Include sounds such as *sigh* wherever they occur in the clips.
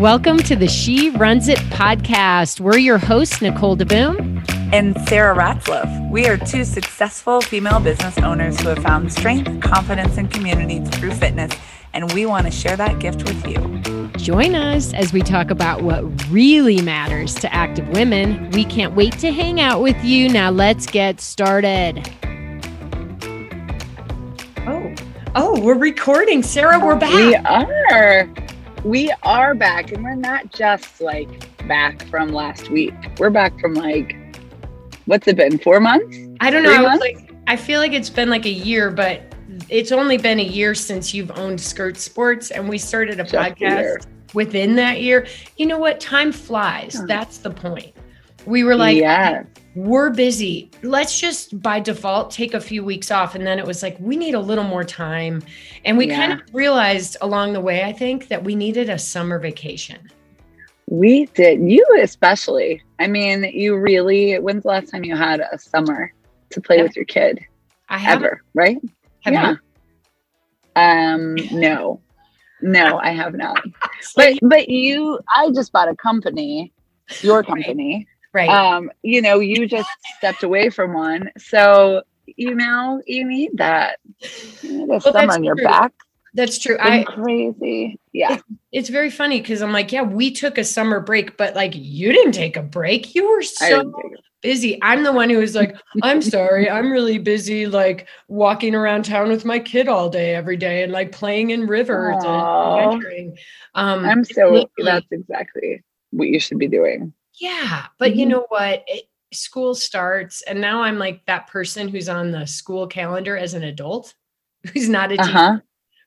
Welcome to the She Runs It podcast. We're your hosts, Nicole DeBoom and Sarah Ratzloff. We are two successful female business owners who have found strength, confidence, and community through fitness, and we want to share that gift with you. Join us as we talk about what really matters to active women. We can't wait to hang out with you. Now, let's get started. Oh, oh, we're recording. Sarah, we're back. We are we are back and we're not just like back from last week. We're back from like what's it been? Four months? I don't know. I, like, I feel like it's been like a year, but it's only been a year since you've owned Skirt Sports and we started a just podcast a within that year. You know what? Time flies. Huh. That's the point. We were like, yeah we're busy. Let's just by default take a few weeks off. And then it was like, we need a little more time. And we yeah. kind of realized along the way, I think, that we needed a summer vacation. We did. You especially. I mean, you really, when's the last time you had a summer to play yeah. with your kid? I have Ever, right? Have yeah. You? Um, no. No, I have not. *laughs* but but you I just bought a company, your company. Right. Um, you know, you just stepped away from one. So, you know, you need that. You need well, summer on your true. back. That's true. I crazy. Yeah. It, it's very funny because I'm like, yeah, we took a summer break, but like you didn't take a break. You were so busy. I'm the one who was like, I'm sorry, I'm really busy, like walking around town with my kid all day, every day, and like playing in rivers Aww. and adventuring. Um, I'm so that's exactly what you should be doing. Yeah. But mm-hmm. you know what? It, school starts, and now I'm like that person who's on the school calendar as an adult *laughs* who's not a teacher. Uh-huh.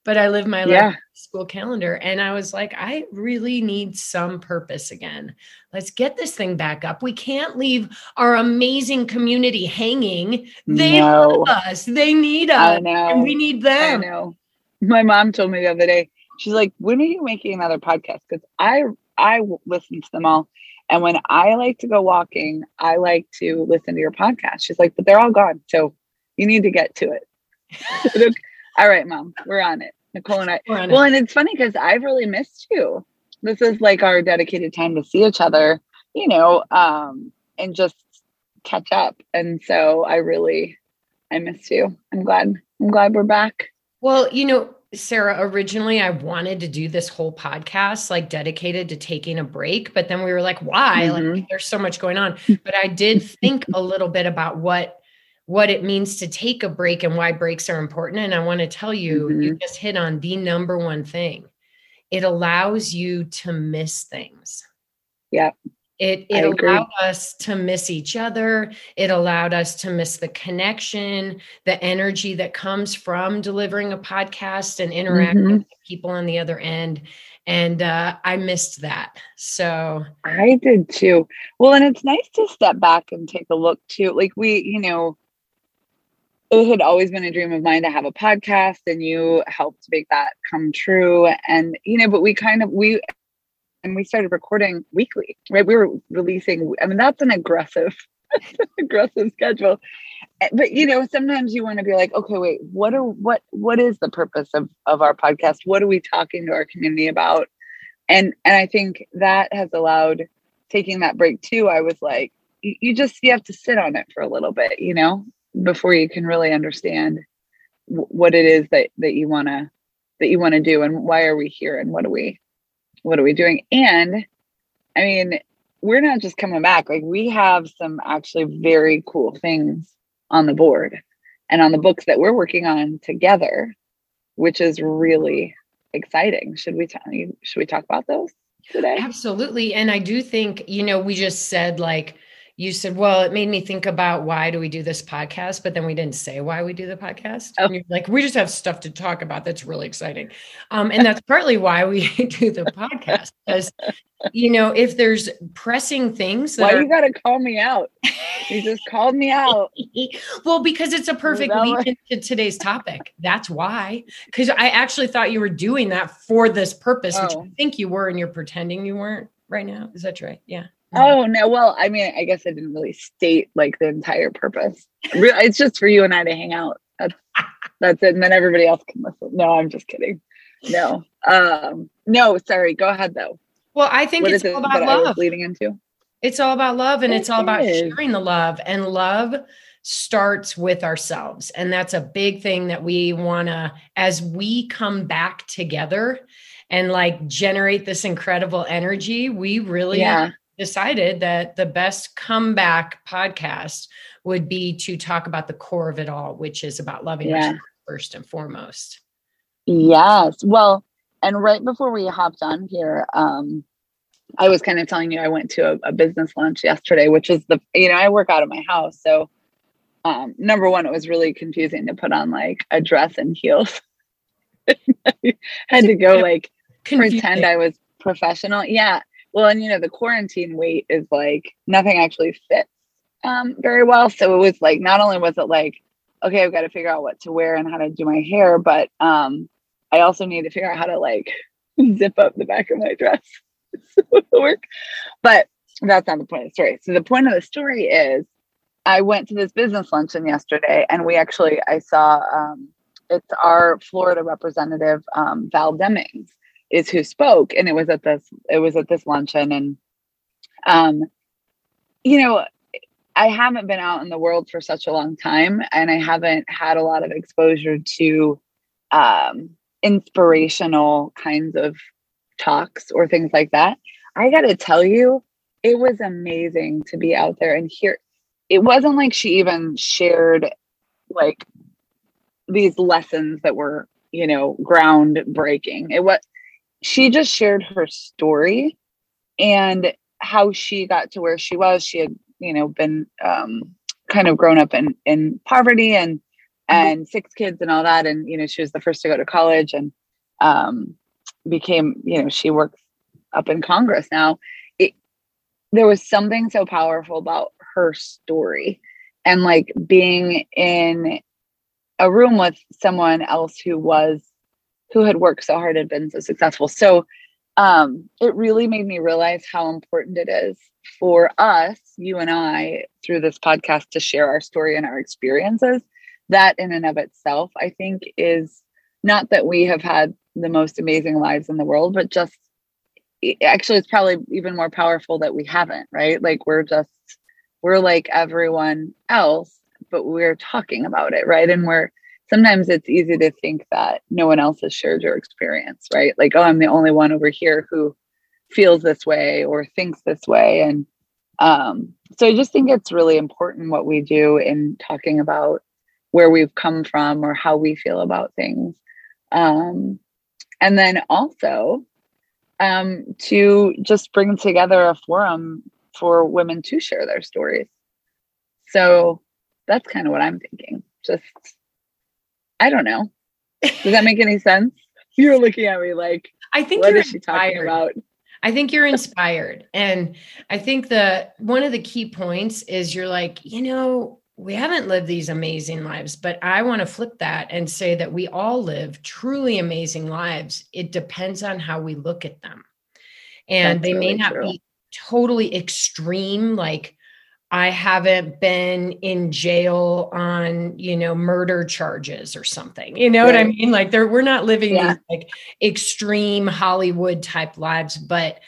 But I live my yeah. school calendar. And I was like, I really need some purpose again. Let's get this thing back up. We can't leave our amazing community hanging. They no. love us. They need us. And we need them. I know. My mom told me the other day, she's like, when are you making another podcast? Because I I listen to them all. And when I like to go walking, I like to listen to your podcast. She's like, but they're all gone. So you need to get to it. *laughs* all right, mom, we're on it. Nicole and I. Well, it. and it's funny because I've really missed you. This is like our dedicated time to see each other, you know, um, and just catch up. And so I really, I missed you. I'm glad. I'm glad we're back. Well, you know, Sarah, originally I wanted to do this whole podcast like dedicated to taking a break, but then we were like, why? Mm-hmm. Like there's so much going on. *laughs* But I did think a little bit about what what it means to take a break and why breaks are important. And I want to tell you, mm-hmm. you just hit on the number one thing. It allows you to miss things. Yeah. It it allowed us to miss each other. It allowed us to miss the connection, the energy that comes from delivering a podcast and interacting mm-hmm. with people on the other end. And uh, I missed that. So I did too. Well, and it's nice to step back and take a look too. Like we, you know, it had always been a dream of mine to have a podcast and you helped make that come true and you know but we kind of we and we started recording weekly, right? We were releasing, I mean, that's an aggressive, *laughs* aggressive schedule. Eh, but you know, sometimes you want to be like, okay, wait, what are what what is the purpose of of our podcast? What are we talking to our community about? And and I think that has allowed taking that break too. I was like, you, you just you have to sit on it for a little bit, you know, before you can really understand w- what it is that that you want to that you want to do and why are we here and what do we what are we doing? And I mean, we're not just coming back. Like we have some actually very cool things on the board and on the books that we're working on together, which is really exciting. Should we tell you, should we talk about those today? Absolutely. And I do think, you know, we just said like you said, well, it made me think about why do we do this podcast, but then we didn't say why we do the podcast. Oh. like, we just have stuff to talk about that's really exciting. Um, and that's partly why we *laughs* do the podcast. Because, you know, if there's pressing things why are, you gotta call me out. You just called me out. *laughs* well, because it's a perfect lead into today's topic. That's why. Because I actually thought you were doing that for this purpose, oh. which I think you were, and you're pretending you weren't right now. Is that right? Yeah. Oh no, well, I mean, I guess I didn't really state like the entire purpose. It's just for you and I to hang out. That's that's it. And then everybody else can listen. No, I'm just kidding. No. Um, no, sorry, go ahead though. Well, I think What it's is it all about love. leading into? It's all about love and It it's all about sharing the love. And love starts with ourselves. And that's a big thing that we want to, as we come back together and like generate this incredible energy, we really Yeah. Decided that the best comeback podcast would be to talk about the core of it all, which is about loving Yeah. ourselves first and foremost. Yes. Well, and right before we hopped on here, um, I was kind of telling you I went to a, a business lunch yesterday, which is the you know I work out of my house, so um, number one, it was really confusing to put on like a dress and heels. *laughs* I had to go like Confusing. pretend I was professional. Yeah. Well, and you know the quarantine weight is like nothing actually fits um, very well. So it was like not only was it like okay, I've got to figure out what to wear and how to do my hair, but um, I also need to figure out how to like *laughs* zip up the back of my dress. *laughs* work. But that's not the point of the story. So the point of the story is I went to this business luncheon yesterday and we actually I saw um, it's our Florida representative um, Val Demings is who spoke and it was at this it was at this luncheon and um you know I haven't been out in the world for such a long time and I haven't had a lot of exposure to um inspirational kinds of talks or things like that. I got to tell you it was amazing to be out there and hear it wasn't like she even shared like these lessons that were, you know, groundbreaking. It was she just shared her story and how she got to where she was. She had, you know, been um, kind of grown up in in poverty and and six kids and all that. And you know, she was the first to go to college and um, became, you know, she works up in Congress now. It there was something so powerful about her story and like being in a room with someone else who was who had worked so hard and been so successful. So um, it really made me realize how important it is for us, you and I, through this podcast to share our story and our experiences. That in and of itself, I think, is not that we have had the most amazing lives in the world, but just actually, it's probably even more powerful that we haven't, right? Like we're just, we're like everyone else, but we're talking about it, right? And we're, sometimes it's easy to think that no one else has shared your experience, right? Like, oh, I'm the only one over here who feels this way or thinks this way. And um, so I just think it's really important what we do in talking about where we've come from or how we feel about things. Um, and then also um, to just bring together a forum for women to share their stories. So that's kind of what I'm thinking. Just I don't know. Does that make any sense? *laughs* You're looking at me like, I think what you're is she talking inspired. about? I think you're inspired. And I think the one of the key points is you're like, you know, we haven't lived these amazing lives, but I want to flip that and say that we all live truly amazing lives. It depends on how we look at them. And That's they may not true. be totally extreme, like I haven't been in jail on, you know, murder charges or something. You know what I mean? Like there we're not living Yeah. these like extreme Hollywood type lives, but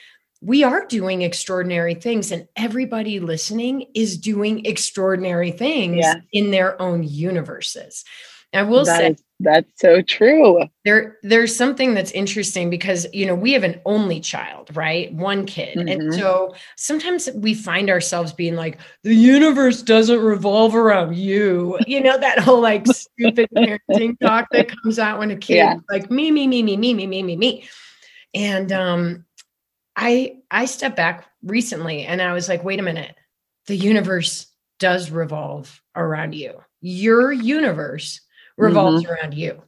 we are doing extraordinary things and everybody listening is doing extraordinary things Yeah. in their own universes. I will That say is- that's so true. there there's something that's interesting because you know we have an only child right one kid and Mhm. so sometimes we find ourselves being like the universe doesn't revolve around you you know that whole like stupid parenting *laughs* talk that comes out when a kid Yeah. like me me me me me me me me me and um i i stepped back recently and i was like wait a minute the universe does revolve around you your universe revolves around you.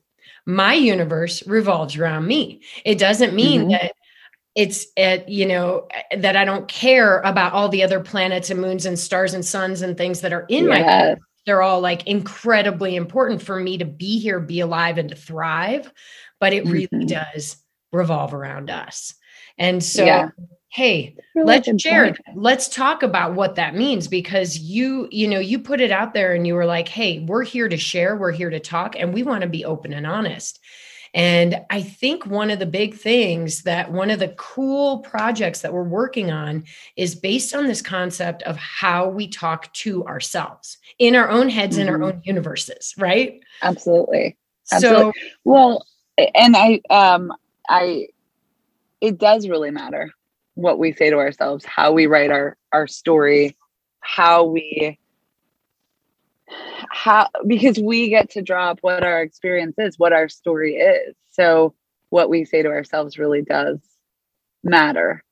My universe revolves around me. It doesn't mean Mhm. that it's at you know that I don't care about all the other planets and moons and stars and suns and things that are in my Yes. they're all like incredibly important for me to be here, be alive, and to thrive. But it really Mhm. does revolve around us. And so, Yeah. Hey, let's share let's talk about what that means because you you know you put it out there and you were like hey we're here to share we're here to talk and we want to be open and honest And I think one of the big things that one of the cool projects that we're working on is based on this concept of how we talk to ourselves in our own heads, mm-hmm. in our own universes, right? Absolutely. Absolutely. So, well, and I, um, I, it does really matter what we say to ourselves, how we write our our story, how we how because we get to draw up what our experience is, what our story is. So what we say to ourselves really does matter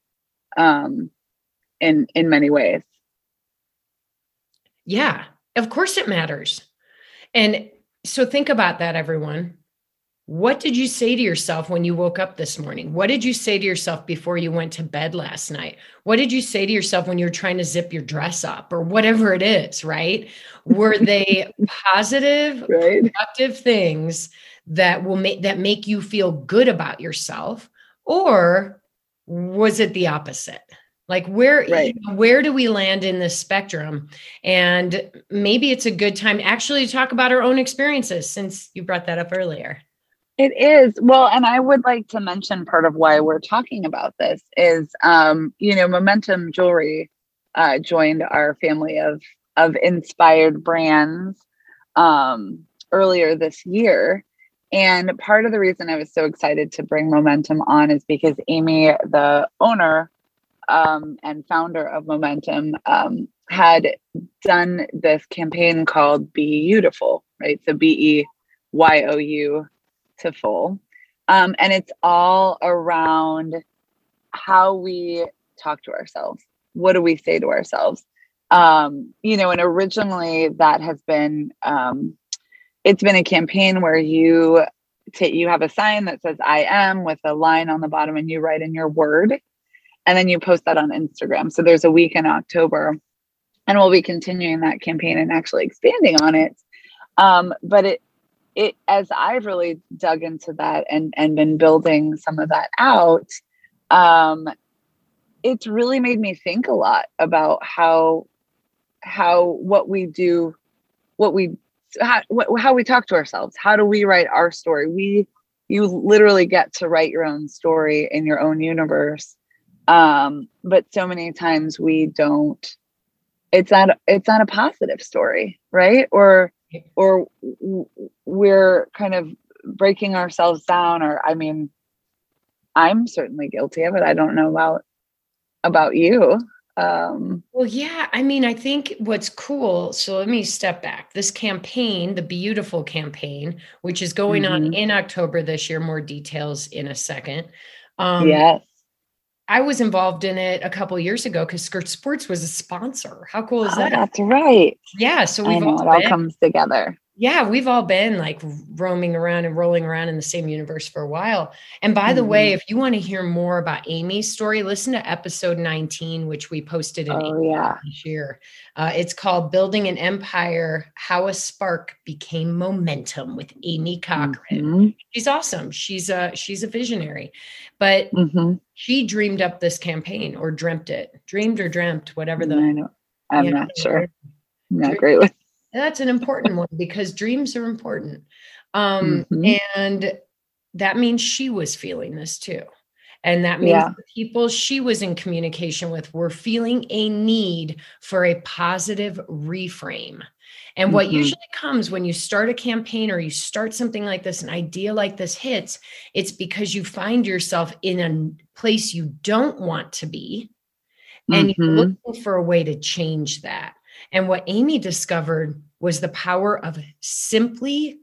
um in in many ways. Yeah, of course it matters. And so think about that everyone. What did you say to yourself when you woke up this morning? What did you say to yourself before you went to bed last night? What did you say to yourself when you were trying to zip your dress up or whatever it is, right? Were *laughs* they positive, right. productive things that will make that make you feel good about yourself or was it the opposite? like where right. where do we land in this spectrum and maybe it's a good time actually to talk about our own experiences since you brought that up earlier it is. Well, and I would like to mention part of why we're talking about this is, um, you know, Momentum Jewelry uh, joined our family of of inspired brands um, earlier this year. And part of the reason I was so excited to bring Momentum on is because Amy, the owner um, and founder of Momentum, um, had done this campaign called Be Beautiful, right? So B E Y O U to full. Um, and it's all around how we talk to ourselves. What do we say to ourselves? Um, you know, and originally that has been um, it's been a campaign where you take you have a sign that says I am with a line on the bottom and you write in your word and then you post that on Instagram. So there's a week in October and we'll be continuing that campaign and actually expanding on it. Um, but it it as I've really dug into that and and been building some of that out, um, it's really made me think a lot about how how what we do, what we how, what, how we talk to ourselves. How do we write our story? We you literally get to write your own story in your own universe. Um, but so many times we don't. It's not it's not a positive story, right? Or or we're kind of breaking ourselves down or i mean i'm certainly guilty of it. I don't know about about you. Um well yeah i mean i think what's cool so let me step back. This campaign the beautiful campaign which is going mm-hmm. on in october this year more details in a second um yes I was involved in it a couple years ago because Skirt Sports was a sponsor. How cool is oh, that? That's right. Yeah. So we've all it all comes together yeah, we've all been like roaming around and rolling around in the same universe for a while. And by mm-hmm. the way, mm-hmm. if you want to hear more about Amy's story, listen to episode 19, which we posted in oh, yeah. this year. Uh, it's called Building an Empire How a Spark Became Momentum with Amy Cochran. Mm-hmm. She's awesome. She's a she's a visionary. But mm-hmm. she dreamed up this campaign or dreamt it. Dreamed or dreamt, whatever the I know. I'm not sure. I'm not great with that's an important one because dreams are important. Um, mm-hmm. And that means she was feeling this too. And that means yeah. the people she was in communication with were feeling a need for a positive reframe. And what mm-hmm. usually comes when you start a campaign or you start something like this, an idea like this hits, it's because you find yourself in a place you don't want to be. And mm-hmm. you're looking for a way to change that. And what Amy discovered was the power of simply,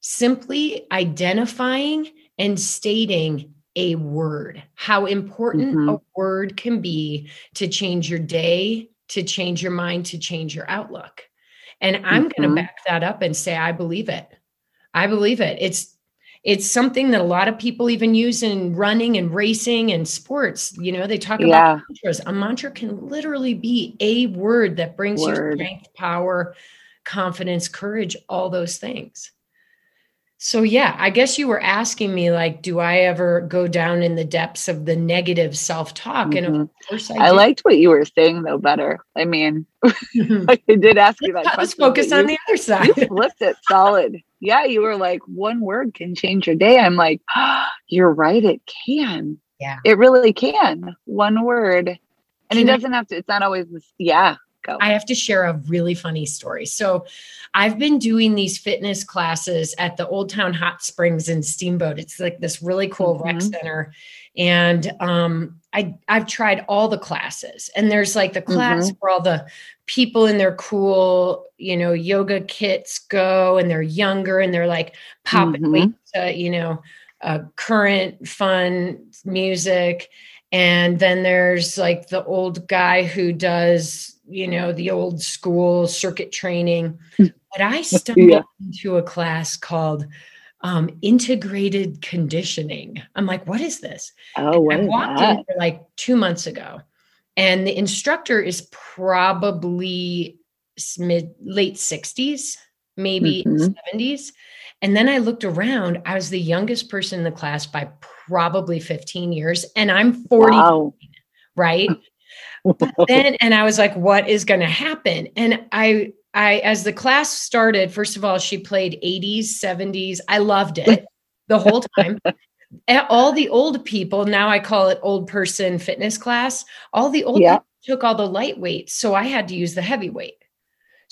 simply identifying and stating a word, how important mm-hmm. a word can be to change your day, to change your mind, to change your outlook. And I'm mm-hmm. going to back that up and say, I believe it. I believe it. It's it's something that a lot of people even use in running and racing and sports. You know, they talk about mantras. A mantra can literally be a word that brings word. you strength, power, confidence, courage, all those things. So, yeah, I guess you were asking me, like, do I ever go down in the depths of the negative self talk? Mm-hmm. And of mm-hmm. course, I, I liked what you were saying, though, better. I mean, *laughs* I did ask you that. Let's focus on the other side. you flipped it solid Yeah, you were like, one word can change your day. I'm like, oh, *gasps* you're right, it can. Yeah. It really can. One word. And can it doesn't I, have to, it's not always this. Yeah. Go. I have to share a really funny story. So, I've been doing these fitness classes at the Old Town Hot Springs in Steamboat. It's like this really cool mm-hmm. rec center. And um, I I've tried all the classes, and there's like the class mm-hmm. where all the people in their cool, you know, yoga kits go, and they're younger, and they're like popping mm-hmm. weights, to, you know, uh, current fun music. And then there's like the old guy who does, you know, the old school circuit training. Hmm. But I stumbled yeah. into a class called um, integrated conditioning. I'm like, what is this? Oh, what I walked that? in like two months ago, and the instructor is probably mid late 60s, maybe mm-hmm. 70s. And then I looked around. I was the youngest person in the class by probably 15 years, and I'm 40, wow. right? Then, and I was like, what is going to happen? And I I, as the class started, first of all, she played 80s, 70s. I loved it *laughs* the whole time. Eh, all the old people, now I call it old person fitness class, all the old yeah. took all the lightweight. So I had to use the heavyweight.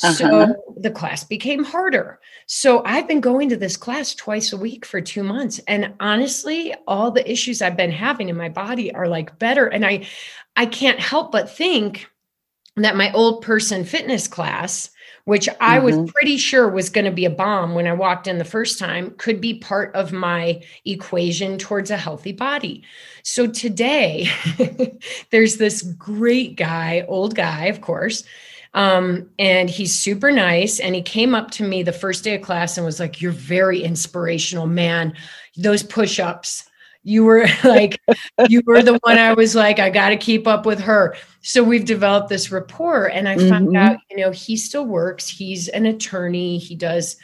Uh-huh. So the class became harder. So I've been going to this class twice a week for two months. And honestly, all the issues I've been having in my body are like better. And I I can't help but think that my old person fitness class which I mm-hmm. was pretty sure was going to be a bomb when I walked in the first time, could be part of my equation towards a healthy body. So today, *laughs* there's this great guy, old guy, of course. Um, and he's super nice. And he came up to me the first day of class and was like, You're very inspirational, man. Those push ups you were *laughs* like you were the one i was like i got to keep up with her so we've developed this rapport and i mm-hmm. found out you know he still works he's an attorney he does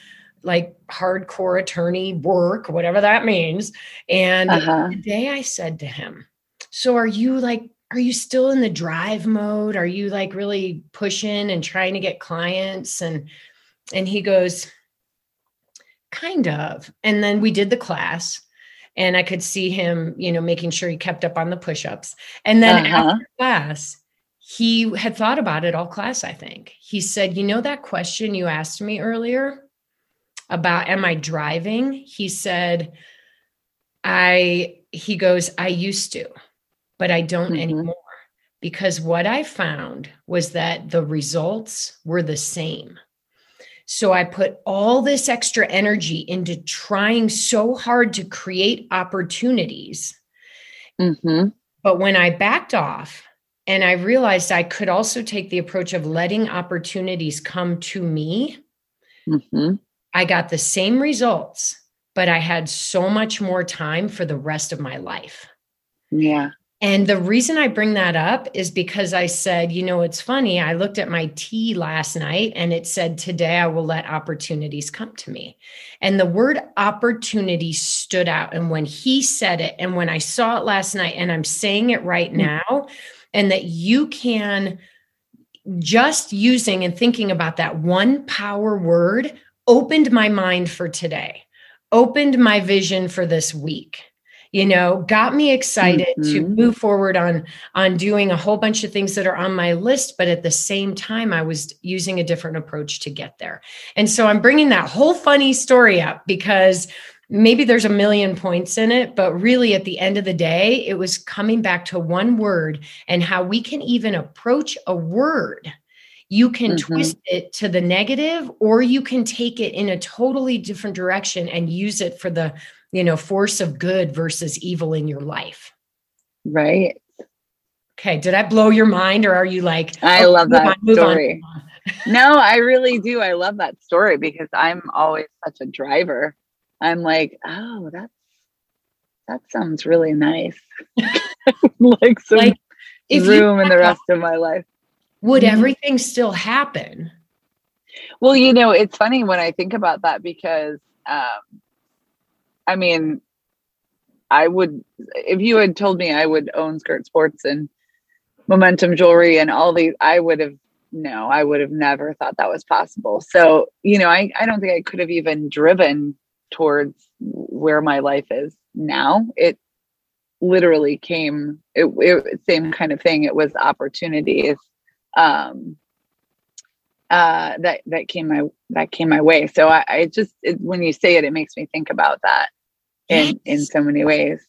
like hardcore attorney work whatever that means and uh-huh. the day i said to him so are you like are you still in the drive mode are you like really pushing and trying to get clients and and he goes kind of and then we did the class and I could see him, you know, making sure he kept up on the push-ups. And then uh-huh. after class, he had thought about it all class, I think. He said, "You know that question you asked me earlier about am I driving?" He said, "I he goes, I used to, but I don't mm-hmm. anymore." Because what I found was that the results were the same. So I put all this extra energy into trying so hard to create opportunities. Mm-hmm. But when I backed off and I realized I could also take the approach of letting opportunities come to me, mm-hmm. I got the same results, but I had so much more time for the rest of my life. Yeah. And the reason I bring that up is because I said, you know, it's funny. I looked at my tea last night and it said, today I will let opportunities come to me. And the word opportunity stood out. And when he said it, and when I saw it last night, and I'm saying it right mm. now, and that you can just using and thinking about that one power word opened my mind for today, opened my vision for this week you know got me excited mm-hmm. to move forward on on doing a whole bunch of things that are on my list but at the same time i was using a different approach to get there and so i'm bringing that whole funny story up because maybe there's a million points in it but really at the end of the day it was coming back to one word and how we can even approach a word you can mm-hmm. twist it to the negative or you can take it in a totally different direction and use it for the you know, force of good versus evil in your life. Right. Okay. Did I blow your mind or are you like, I oh, love that on, story. *laughs* no, I really do. I love that story because I'm always such a driver. I'm like, oh, that's, that sounds really nice. *laughs* like some like, room in the rest of my life. Would mm-hmm. everything still happen? Well, you know, it's funny when I think about that because um, I mean, I would, if you had told me I would own Skirt Sports and Momentum Jewelry and all these, I would have no, I would have never thought that was possible. So, you know, I, I don't think I could have even driven towards where my life is now. It literally came, it, it same kind of thing. It was opportunities um, uh, that that came my that came my way. So I, I just it, when you say it, it makes me think about that in in so many ways.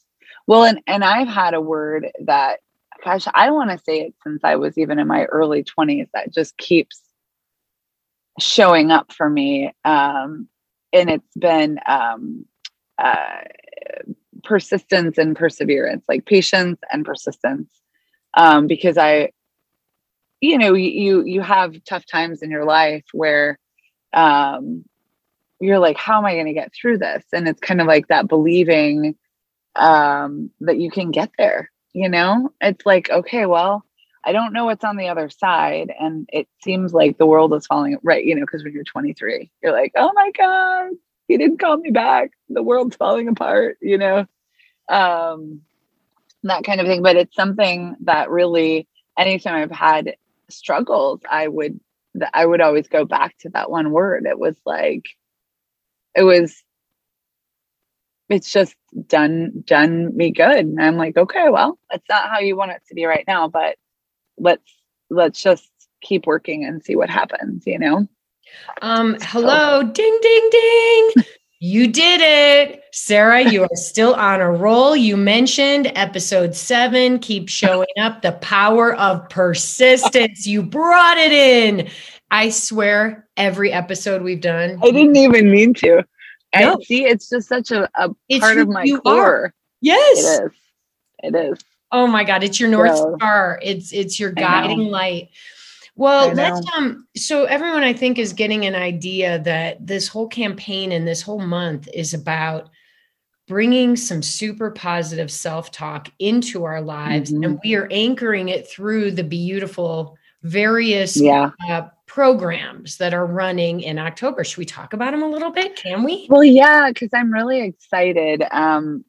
Well, and and I've had a word that gosh, I want to say it since I was even in my early 20s that just keeps showing up for me. Um, and it's been um, uh, persistence and perseverance, like patience and persistence. Um, because I, you know, you you have tough times in your life where um, you're like, how am I going to get through this? And it's kind of like that believing um, that you can get there you know? It's like okay well i don't know what's on the other side and it seems like the world is falling right you know because when you're 23 you're like oh my god he didn't call me back. The world's falling apart you know? Um that kind of thing but it's something that really anytime i've had struggles i would i would always go back to that one word. It was like it was it's just done done me good. And i'm like okay well it's not how you want it to be right now but let's let's just keep working and see what happens you know? Um hello so. ding ding ding. *laughs* You did it. Sarah you are still on a roll. You mentioned episode seven. Keep showing up. The power of persistence. You brought it in i swear every episode we've done i didn't even mean to no. See, it's just such a, a part of my core. Are. Yes. It is. It is. Oh my God. It's your North so, Star. It's it's your guiding light. Well, let's um so everyone I think is getting an idea that this whole campaign and this whole month is about bringing some super positive self-talk into our lives mm-hmm. and we are anchoring it through the beautiful various yeah. uh, programs that are running in October. Should we talk about them a little bit? Can we? Well, yeah, because I'm really excited um,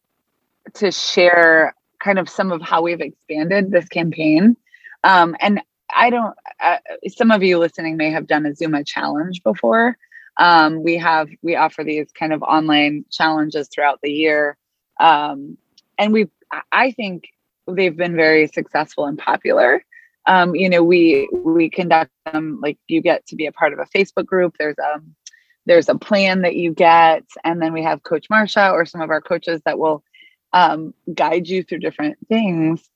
to share kind of some of how we've expanded this campaign. Um, and I don't, uh, some of you listening may have done a Zuma challenge before. Um, we have, we offer these kind of online challenges throughout the year. Um, and we, I think they've been very successful and popular um, you know, we we conduct them like you get to be a part of a Facebook group. There's a um, there's a plan that you get, and then we have Coach Marsha or some of our coaches that will um, guide you through different things.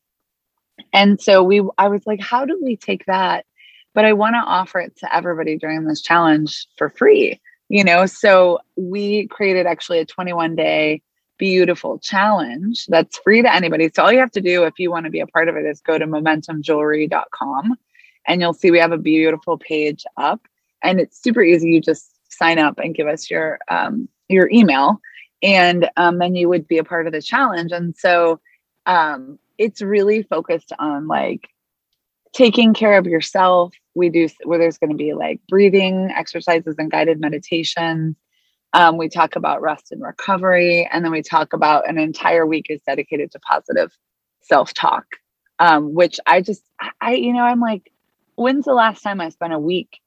And so we, I was like, how do we take that? But I want to offer it to everybody during this challenge for free. You know, so we created actually a 21 day beautiful challenge that's free to anybody. So all you have to do if you want to be a part of it is go to momentumjewelry.com and you'll see we have a beautiful page up and it's super easy. You just sign up and give us your um, your email and um, then you would be a part of the challenge. And so um, it's really focused on like taking care of yourself. We do where there's going to be like breathing exercises and guided meditations um, we talk about rest and recovery, and then we talk about an entire week is dedicated to positive self talk, um, which I just, I, you know, I'm like, when's the last time I spent a week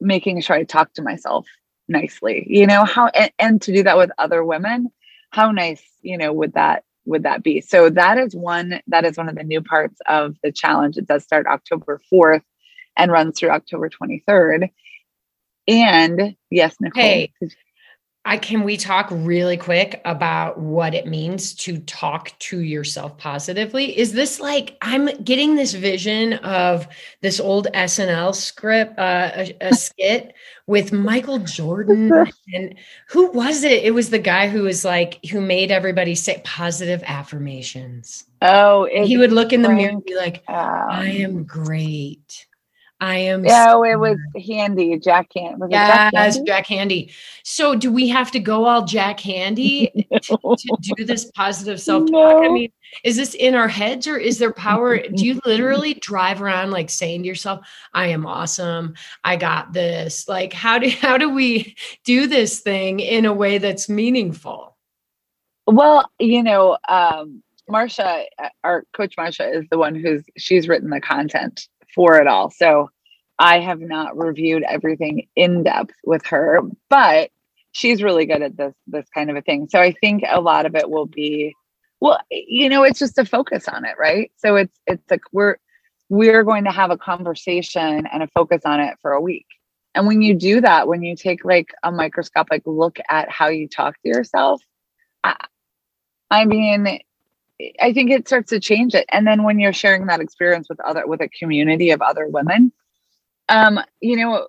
making sure I talk to myself nicely? You know, how, and, and to do that with other women, how nice, you know, would that would that be? So that is one that is one of the new parts of the challenge. It does start October 4th and runs through October 23rd. And yes, Nicole. Hey, I can we talk really quick about what it means to talk to yourself positively? Is this like I'm getting this vision of this old SNL script, uh, a, a *laughs* skit with Michael Jordan and who was it? It was the guy who was like who made everybody say positive affirmations. Oh, he would look in the mirror and be like, um, "I am great." I am. Yeah, so it was Handey, Jack Handey. Yes, Jack Handey? Jack Handey. So, do we have to go all Jack Handey *laughs* no. *laughs* to, to, do this positive self talk? No. I mean, is this in our heads or is there power? *laughs* do you literally drive around like saying to yourself, "I am awesome. I got this." Like, how do how do we do this thing in a way that's meaningful? Well, you know, um, Marsha, our coach Marsha, is the one who's she's written the content for it all. So I have not reviewed everything in depth with her, but she's really good at this this kind of a thing. So I think a lot of it will be well, you know, it's just a focus on it, right? So it's it's like we're we're going to have a conversation and a focus on it for a week. And when you do that, when you take like a microscopic look at how you talk to yourself, I, I mean, I think it starts to change it. And then when you're sharing that experience with other with a community of other women, um, you know,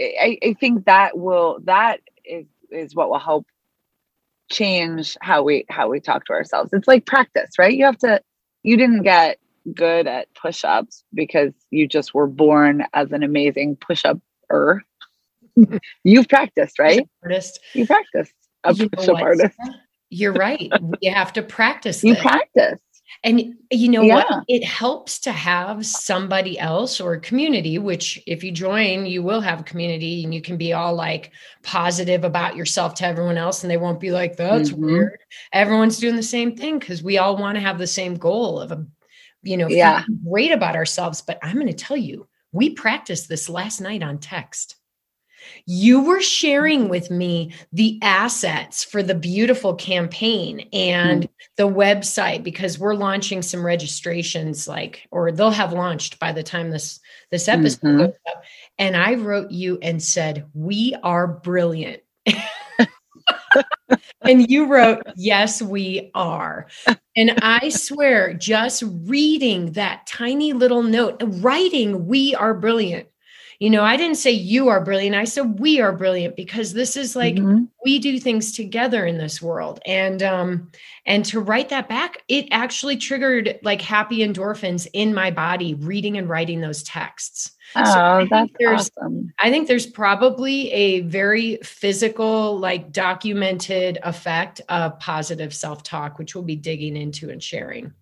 I, I think that will that is is what will help change how we how we talk to ourselves. It's like practice, right? You have to you didn't get good at push-ups because you just were born as an amazing push-up-er. *laughs* You've practiced, right? Artist. You practiced a push-up artist. *laughs* You're right. You have to practice. You practice. And you know Yeah. what? It helps to have somebody else or a community, which if you join, you will have a community and you can be all like positive about yourself to everyone else and they won't be like, that's Mhm. weird. Everyone's doing the same thing because we all want to have the same goal of a, you know, Yeah. great about ourselves. But I'm going to tell you, we practiced this last night on text. You were sharing with me the assets for the beautiful campaign and the website because we're launching some registrations like or they'll have launched by the time this this episode Mhm. goes up and I wrote you and said we are brilliant. *laughs* and you wrote yes we are. And I swear just reading that tiny little note writing we are brilliant. You know, I didn't say you are brilliant. I said we are brilliant because this is like Mhm. we do things together in this world and um and to write that back it actually triggered like happy endorphins in my body reading and writing those texts Oh, think that's awesome. i think there's probably a very physical like documented effect of positive self-talk which we'll be digging into and sharing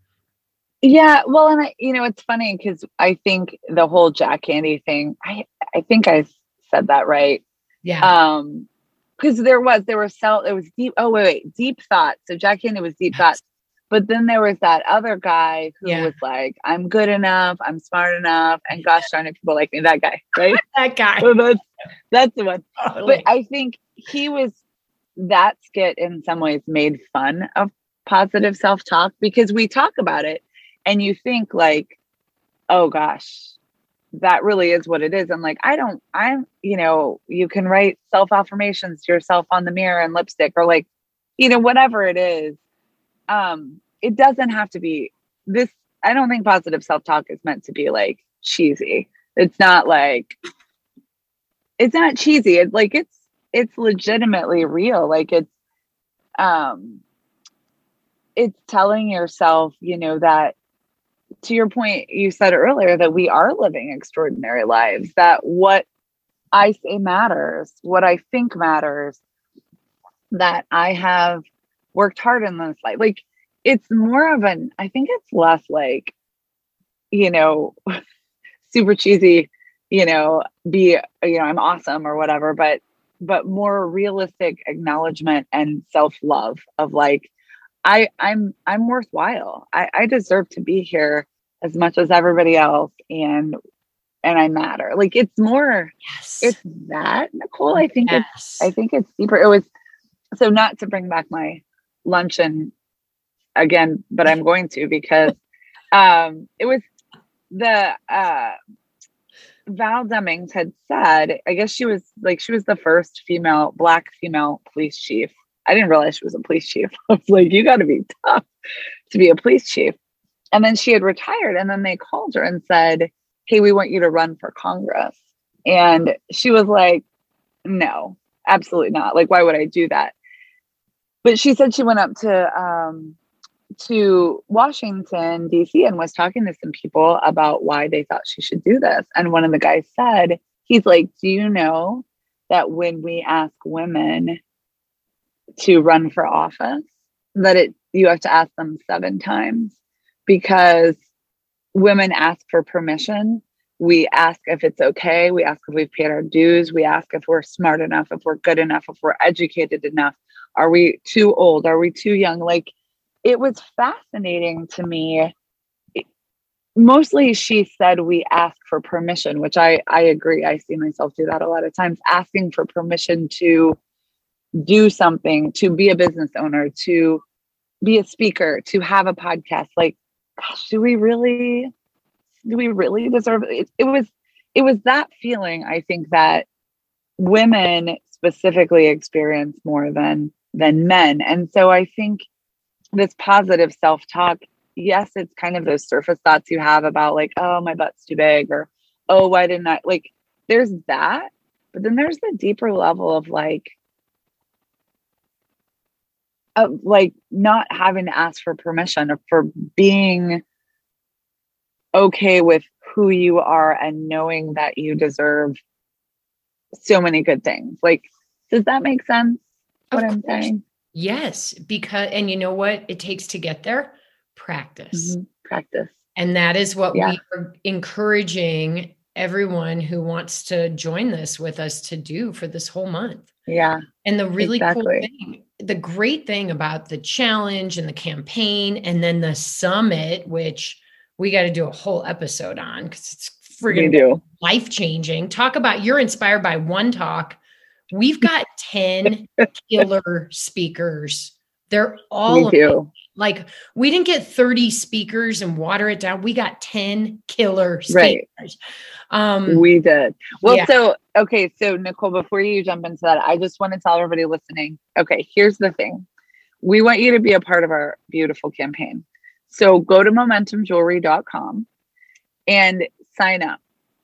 Yeah, well, and I, you know, it's funny because I think the whole Jack Candy thing. I I think I said that right. yeah Um, because there was there was cell. It was deep. Oh wait, wait, deep thought. So Jack Candy was deep Yes. thought, but then there was that other guy who Yeah. was like, "I'm good enough. I'm smart enough, and gosh darn it, people like me." That guy, right? *laughs* that guy so that's that's the one. *laughs* Totally. But I think he was that skit in some ways made fun of positive self talk because we talk about it and you think like, oh gosh, that really is what it is. And like, I don't, I'm, you know, you can write self affirmations to yourself on the mirror and lipstick or like, you know, whatever it is. Um, it doesn't have to be this. I don't think positive self talk is meant to be like cheesy. It's not like, it's not cheesy. It's like, it's, it's legitimately real. Like it's, um, it's telling yourself, you know, that to your point, you said earlier that we are living extraordinary lives, that what I say matters, what I think matters, that I have worked hard in this life. Like it's more of an, I think it's less like, you know, *laughs* super cheesy, you know, be, you know, I'm awesome or whatever, but, but more realistic acknowledgement and self love of like, I, I'm, I'm worthwhile. I, I deserve to be here as much as everybody else. And, and I matter. Like it's more, yes it's that Nicole. I think it's I think it's deeper. It was so not to bring back my luncheon again, but I'm going to because um it was the uh Val Demings had said, I guess she was like she was the first female black female police chief. I didn't realize she was a police chief. *laughs* I was like, you gotta be tough to be a police chief. And then she had retired and then they called her and said, Hey, we want you to run for Congress. And she was like, no, absolutely not. Like, why would I do that? But she said she went up to um, to Washington D.C. and was talking to some people about why they thought she should do this. And one of the guys said, "He's like, do you know that when we ask women to run for office, that it you have to ask them seven times because women ask for permission." we ask if it's okay. We ask if we've paid our dues. We ask if we're smart enough, if we're good enough, if we're educated enough. Are we too old? Are we too young? Like it was fascinating to me mostly she said we ask for permission, which I I agree. I see myself do that a lot of times, asking for permission to do something, to be a business owner, to be a speaker, to have a podcast. Like, gosh, do we really do we really deserve it? It was it was that feeling, I think, that women specifically experience more than than men. And so I think this positive self-talk, yes, it's kind of those surface thoughts you have about like, oh, my butt's too big, or oh, why didn't I like there's that, but then there's the deeper level of like, of like not having to ask for permission or for being okay with who you are and knowing that you deserve so many good things. Like, does that make sense? What I'm saying? Yes, because and you know what it takes to get there? Practice. Mm-hmm. Practice. And that is what yeah. we are encouraging everyone who wants to join this with us to do for this whole month. Yeah. And the really exactly. cool thing, the great thing about the challenge and the campaign and then the summit, which we got to do a whole episode on because it's friggin' life changing. Talk about you're inspired by one talk. We've got 10 *laughs* killer speakers. They're all like we didn't get 30 speakers and water it down. We got 10 killer speakers. Right. Um, we did. Well, yeah. so okay, so Nicole, before you jump into that, I just want to tell everybody listening. Okay, here's the thing. We want you to be a part of our beautiful campaign. So go to momentumjewelry.com and sign up.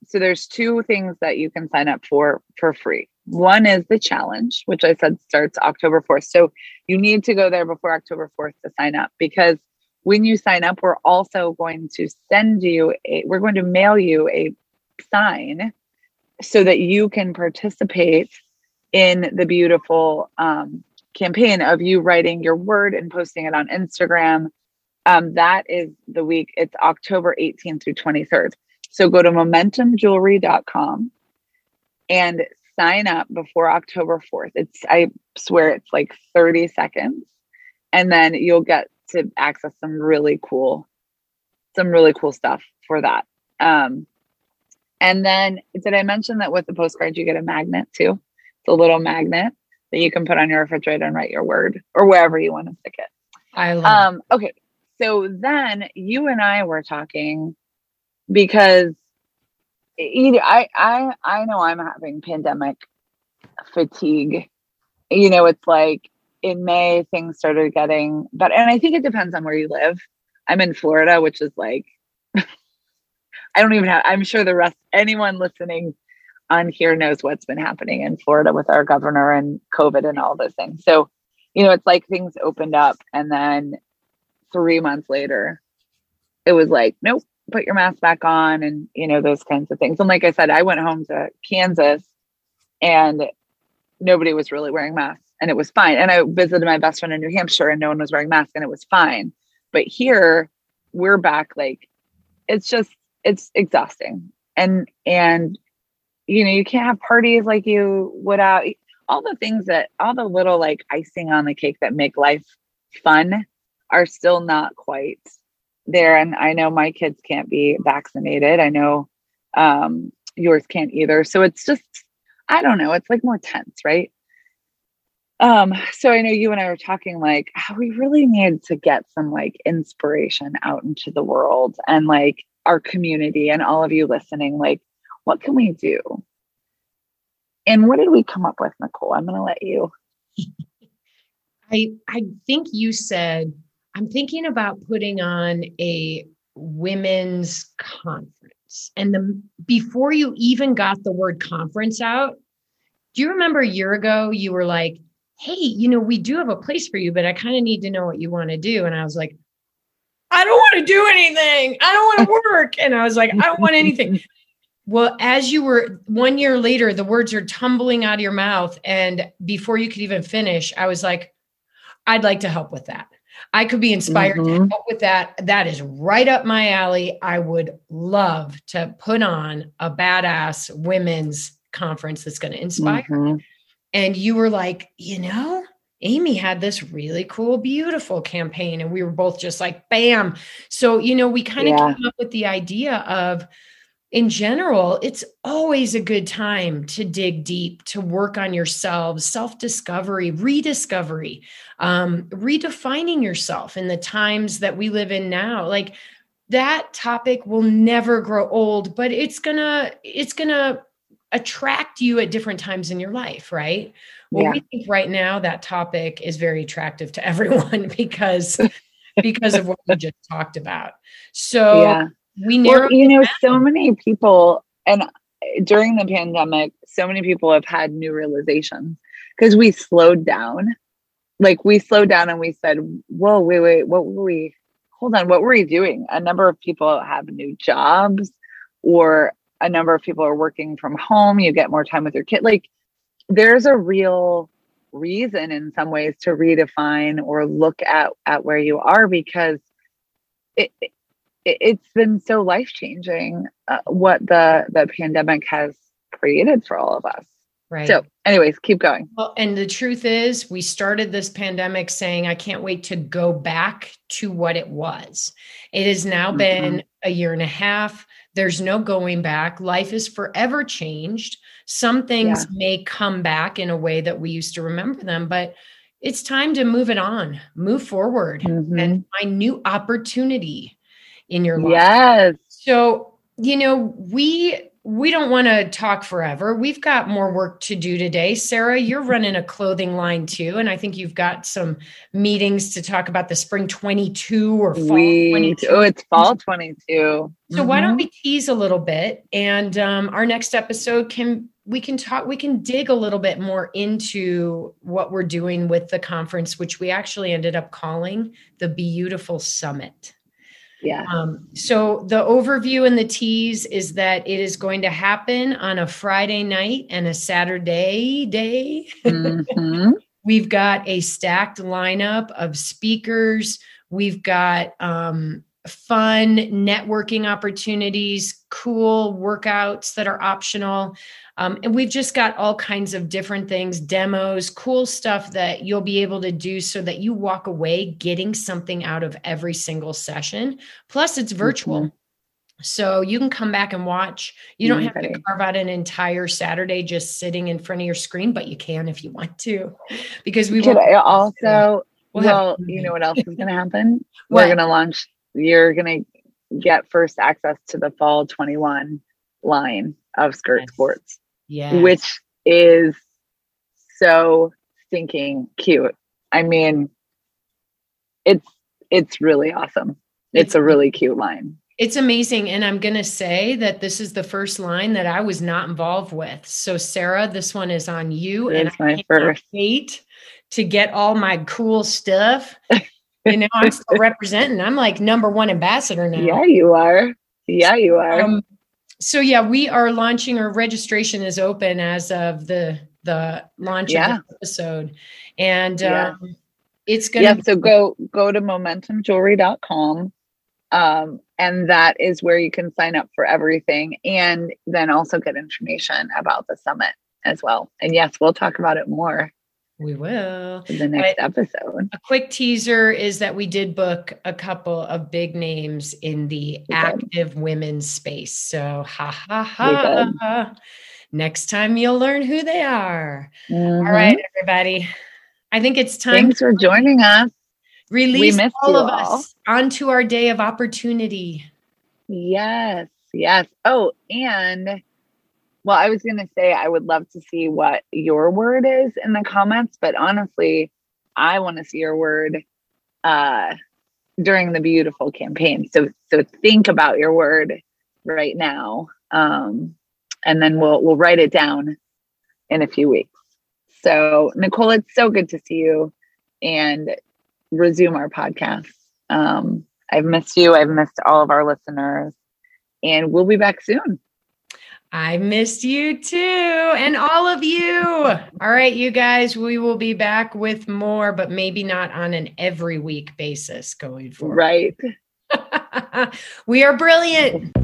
So there's two things that you can sign up for for free. One is the challenge, which I said starts October 4th. So you need to go there before October 4th to sign up because when you sign up, we're also going to send you a, we're going to mail you a sign so that you can participate in the beautiful um, campaign of you writing your word and posting it on Instagram. Um, that is the week, it's October 18th through 23rd. So go to momentumjewelry.com and sign up before October 4th. It's, I swear, it's like 30 seconds. And then you'll get to access some really cool, some really cool stuff for that. Um, and then did I mention that with the postcard you get a magnet too? It's a little magnet that you can put on your refrigerator and write your word or wherever you want to stick it. I love um okay. So then you and I were talking because either I I I know I'm having pandemic fatigue. You know, it's like in May things started getting better and I think it depends on where you live. I'm in Florida, which is like *laughs* I don't even have, I'm sure the rest, anyone listening on here knows what's been happening in Florida with our governor and COVID and all those things. So, you know, it's like things opened up and then three months later, it was like, nope, put your mask back on and, you know, those kinds of things. And like I said, I went home to Kansas and nobody was really wearing masks and it was fine. And I visited my best friend in New Hampshire and no one was wearing masks and it was fine. But here we're back like, it's just it's exhausting and and you know you can't have parties like you would out all the things that all the little like icing on the cake that make life fun are still not quite there. And i know my kids can't be vaccinated. I know um yours can't either. So it's just i don't know. It's like more tense right? Um so i know you and i were talking like how we really need to get some like inspiration out into the world and like our community and all of you listening like what can we do? And what did we come up with nicole? I'm going to let you. *laughs* I i think you said i'm thinking about putting on a women's conference and the before you even got the word conference out do you remember a year ago you were like hey you know we do have a place for you but i kind of need to know what you want to do and i was like I don't want to do anything. I don't want to work. And I was like, I don't want anything. *laughs* Well, as you were one year later, the words are tumbling out of your mouth. And before you could even finish, I was like, I'd like to help with that. I could be inspired mm-hmm. to help with that. That is right up my alley. I would love to put on a badass women's conference that's going to inspire. Mm-hmm. And you were like, you know, Amy had this really cool, beautiful campaign. And we were both just like, bam. So, you know, we kind of yeah. came up with the idea of, in general, it's always a good time to dig deep, to work on yourselves, self discovery, rediscovery, um, redefining yourself in the times that we live in now. Like that topic will never grow old, but it's gonna, it's gonna attract you at different times in your life, right? Well, yeah. we think right now that topic is very attractive to *laughs* everyone because because of what we just talked about. So yeah we narrow well, you know so many people and eh, during the pandemic so many people have had new realizations because we slowed down. Like we slowed down and we said whoa wait wait what were we hold on what were we doing? A number of people have new jobs or a number of people are working from home you get more time with your kid like there's a real reason in some ways to redefine or look at at where you are because it, it's been so life changing uh, what the the pandemic has created for all of us. Right. So, anyways, keep going. Well, and the truth is, we started this pandemic saying, I can't wait to go back to what it was. It has now mm-hmm. been a year and a half. There's no going back. Life is forever changed. Some things yeah. may come back in a way that we used to remember them, but it's time to move it on, move forward, mm-hmm. and find new opportunity in your life. Yes. So, you know, we we don't want to talk forever. We've got more work to do today. Sarah, you're running a clothing line too. And I think you've got some meetings to talk about the spring 22 or fall we, 22. Oh, it's fall 22. So mm-hmm. why don't mm-hmm. we tease a little bit? And um, our next episode can we can talk we can dig a little bit more into what we're doing with the conference which we actually ended up calling the beautiful summit yeah. Um, so the overview and the tease is that it is going to happen on a Friday night and a Saturday day. Mm-hmm. *laughs* We've got a stacked lineup of speakers. We've got um, fun networking opportunities, cool workouts that are optional. Um, and we've just got all kinds of different things, demos, cool stuff that you'll be able to do so that you walk away getting something out of every single session. Plus, it's virtual. Mm-hmm. So you can come back and watch. You don't have to carve out an entire Saturday just sitting in front of your screen, but you can if you want to, because we will also. We'll, well you know what else is going to happen? *laughs* We're going to launch. You're going to get first access to the fall 21 line of skirt sports yeah. which is so stinking cute. I mean, it's it's really awesome. It's, it's a really cute line. It's amazing. And I'm going to say that this is the first line that I was not involved with. So, Sarah, this one is on you. It and I can't first. wait to get all my cool stuff. you know, I'm still *laughs* representing. I'm like number one ambassador now. Yeah, you are. Yeah, you are. Um, so yeah, we are launching our registration is open as of the the launch yeah. of the episode. And yeah. um, it's gonna Yeah, so go go to momentumjewelry.com. Um, and that is where you can sign up for everything and then also get information about the summit as well. And yes, we'll talk about it more we will. In the next episode. A quick teaser is that we did book a couple of big names in the we active did. women's space. So, ha ha ha. Next time you'll learn who they are. Mm-hmm. All right, everybody. I think it's time. Thanks for joining us. Release all of all. us onto our day of opportunity. Yes, yes. Oh, and well, I was going to say I would love to see what your word is in the comments, but honestly, I want to see your word uh, during the beautiful campaign. So so think about your word right now, um, and then we'll we'll write it down in a few weeks. So Nicole, it's so good to see you and resume our podcast. Um, I've missed you. I've missed all of our listeners, and we'll be back soon. I missed you too, and all of you. All right, you guys, we will be back with more, but maybe not on an every week basis going forward. Right. *laughs* we are brilliant.